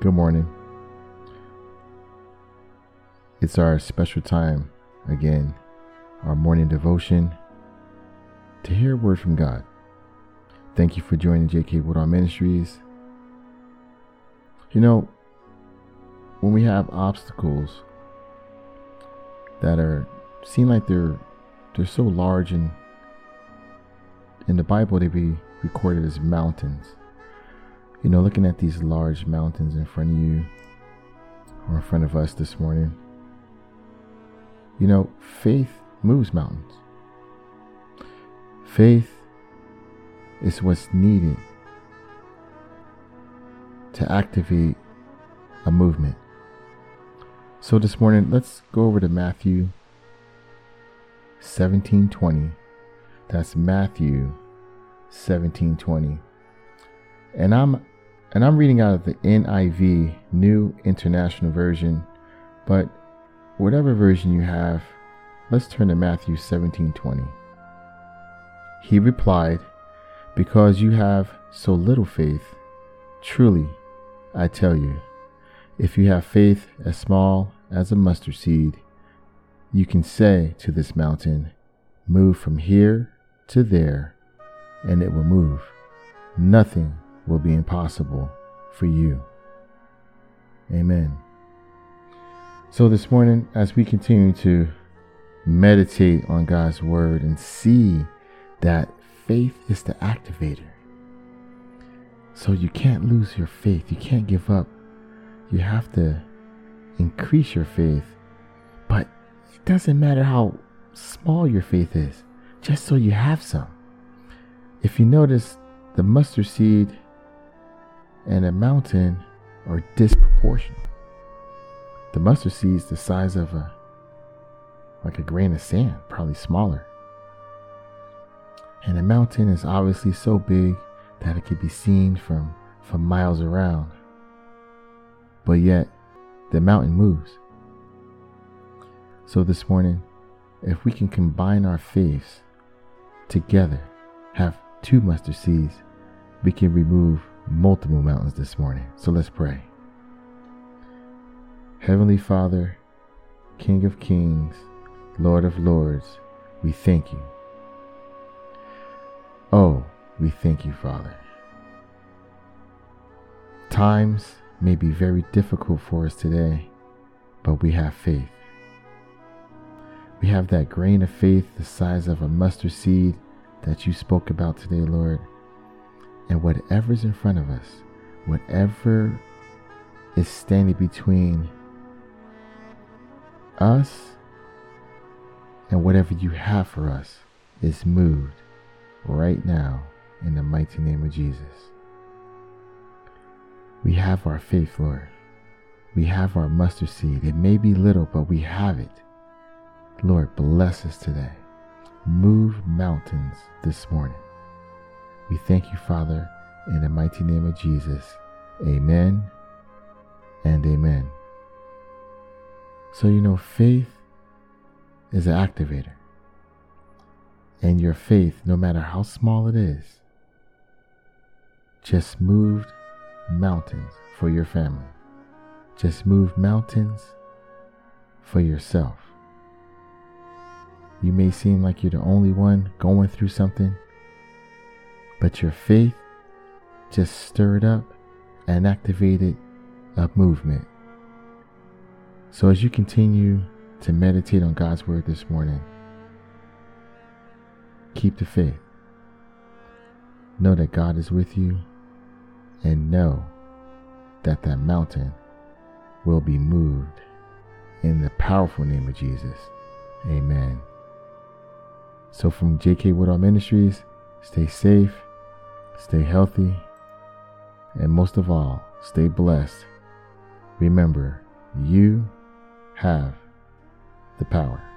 Good morning. It's our special time again, our morning devotion to hear a word from God. Thank you for joining JK Woodall Ministries. You know, when we have obstacles that are seem like they're they're so large and in the Bible they be recorded as mountains. You know, looking at these large mountains in front of you or in front of us this morning, you know, faith moves mountains. Faith is what's needed to activate a movement. So this morning, let's go over to Matthew 17:20. That's Matthew 17:20. And I'm and I'm reading out of the NIV, New International Version, but whatever version you have, let's turn to Matthew 17:20. He replied, "Because you have so little faith, truly I tell you, if you have faith as small as a mustard seed, you can say to this mountain, Move from here to there, and it will move. Nothing will be impossible for you. Amen. So, this morning, as we continue to meditate on God's Word and see that faith is the activator. So, you can't lose your faith, you can't give up. You have to increase your faith. But it doesn't matter how small your faith is, just so you have some. If you notice, the mustard seed and a mountain are disproportional. The mustard seed is the size of a like a grain of sand, probably smaller. And a mountain is obviously so big that it could be seen from from miles around. But yet the mountain moves. So this morning, if we can combine our faiths together, have two mustard seeds, we can remove multiple mountains this morning. So let's pray. Heavenly Father, King of Kings, Lord of Lords, we thank you. Oh, we thank you, Father. Times may be very difficult for us today, but we have faith. We have that grain of faith the size of a mustard seed that you spoke about today, Lord. And whatever's in front of us, whatever is standing between us and whatever you have for us is moved right now in the mighty name of Jesus. We have our faith, Lord. We have our mustard seed. It may be little, but we have it. Lord, bless us today. Move mountains this morning. We thank you, Father, in the mighty name of Jesus. Amen and amen. So, you know, faith is an activator. And your faith, no matter how small it is, just moved mountains for your family. Just move mountains for yourself. You may seem like you're the only one going through something, but your faith just stirred up and activated a movement. So as you continue to meditate on God's word this morning, keep the faith. Know that God is with you and know that that mountain will be moved in the powerful name of Jesus. Amen. So, from JK Woodall Ministries, stay safe, stay healthy, and most of all, stay blessed. Remember, you have the power.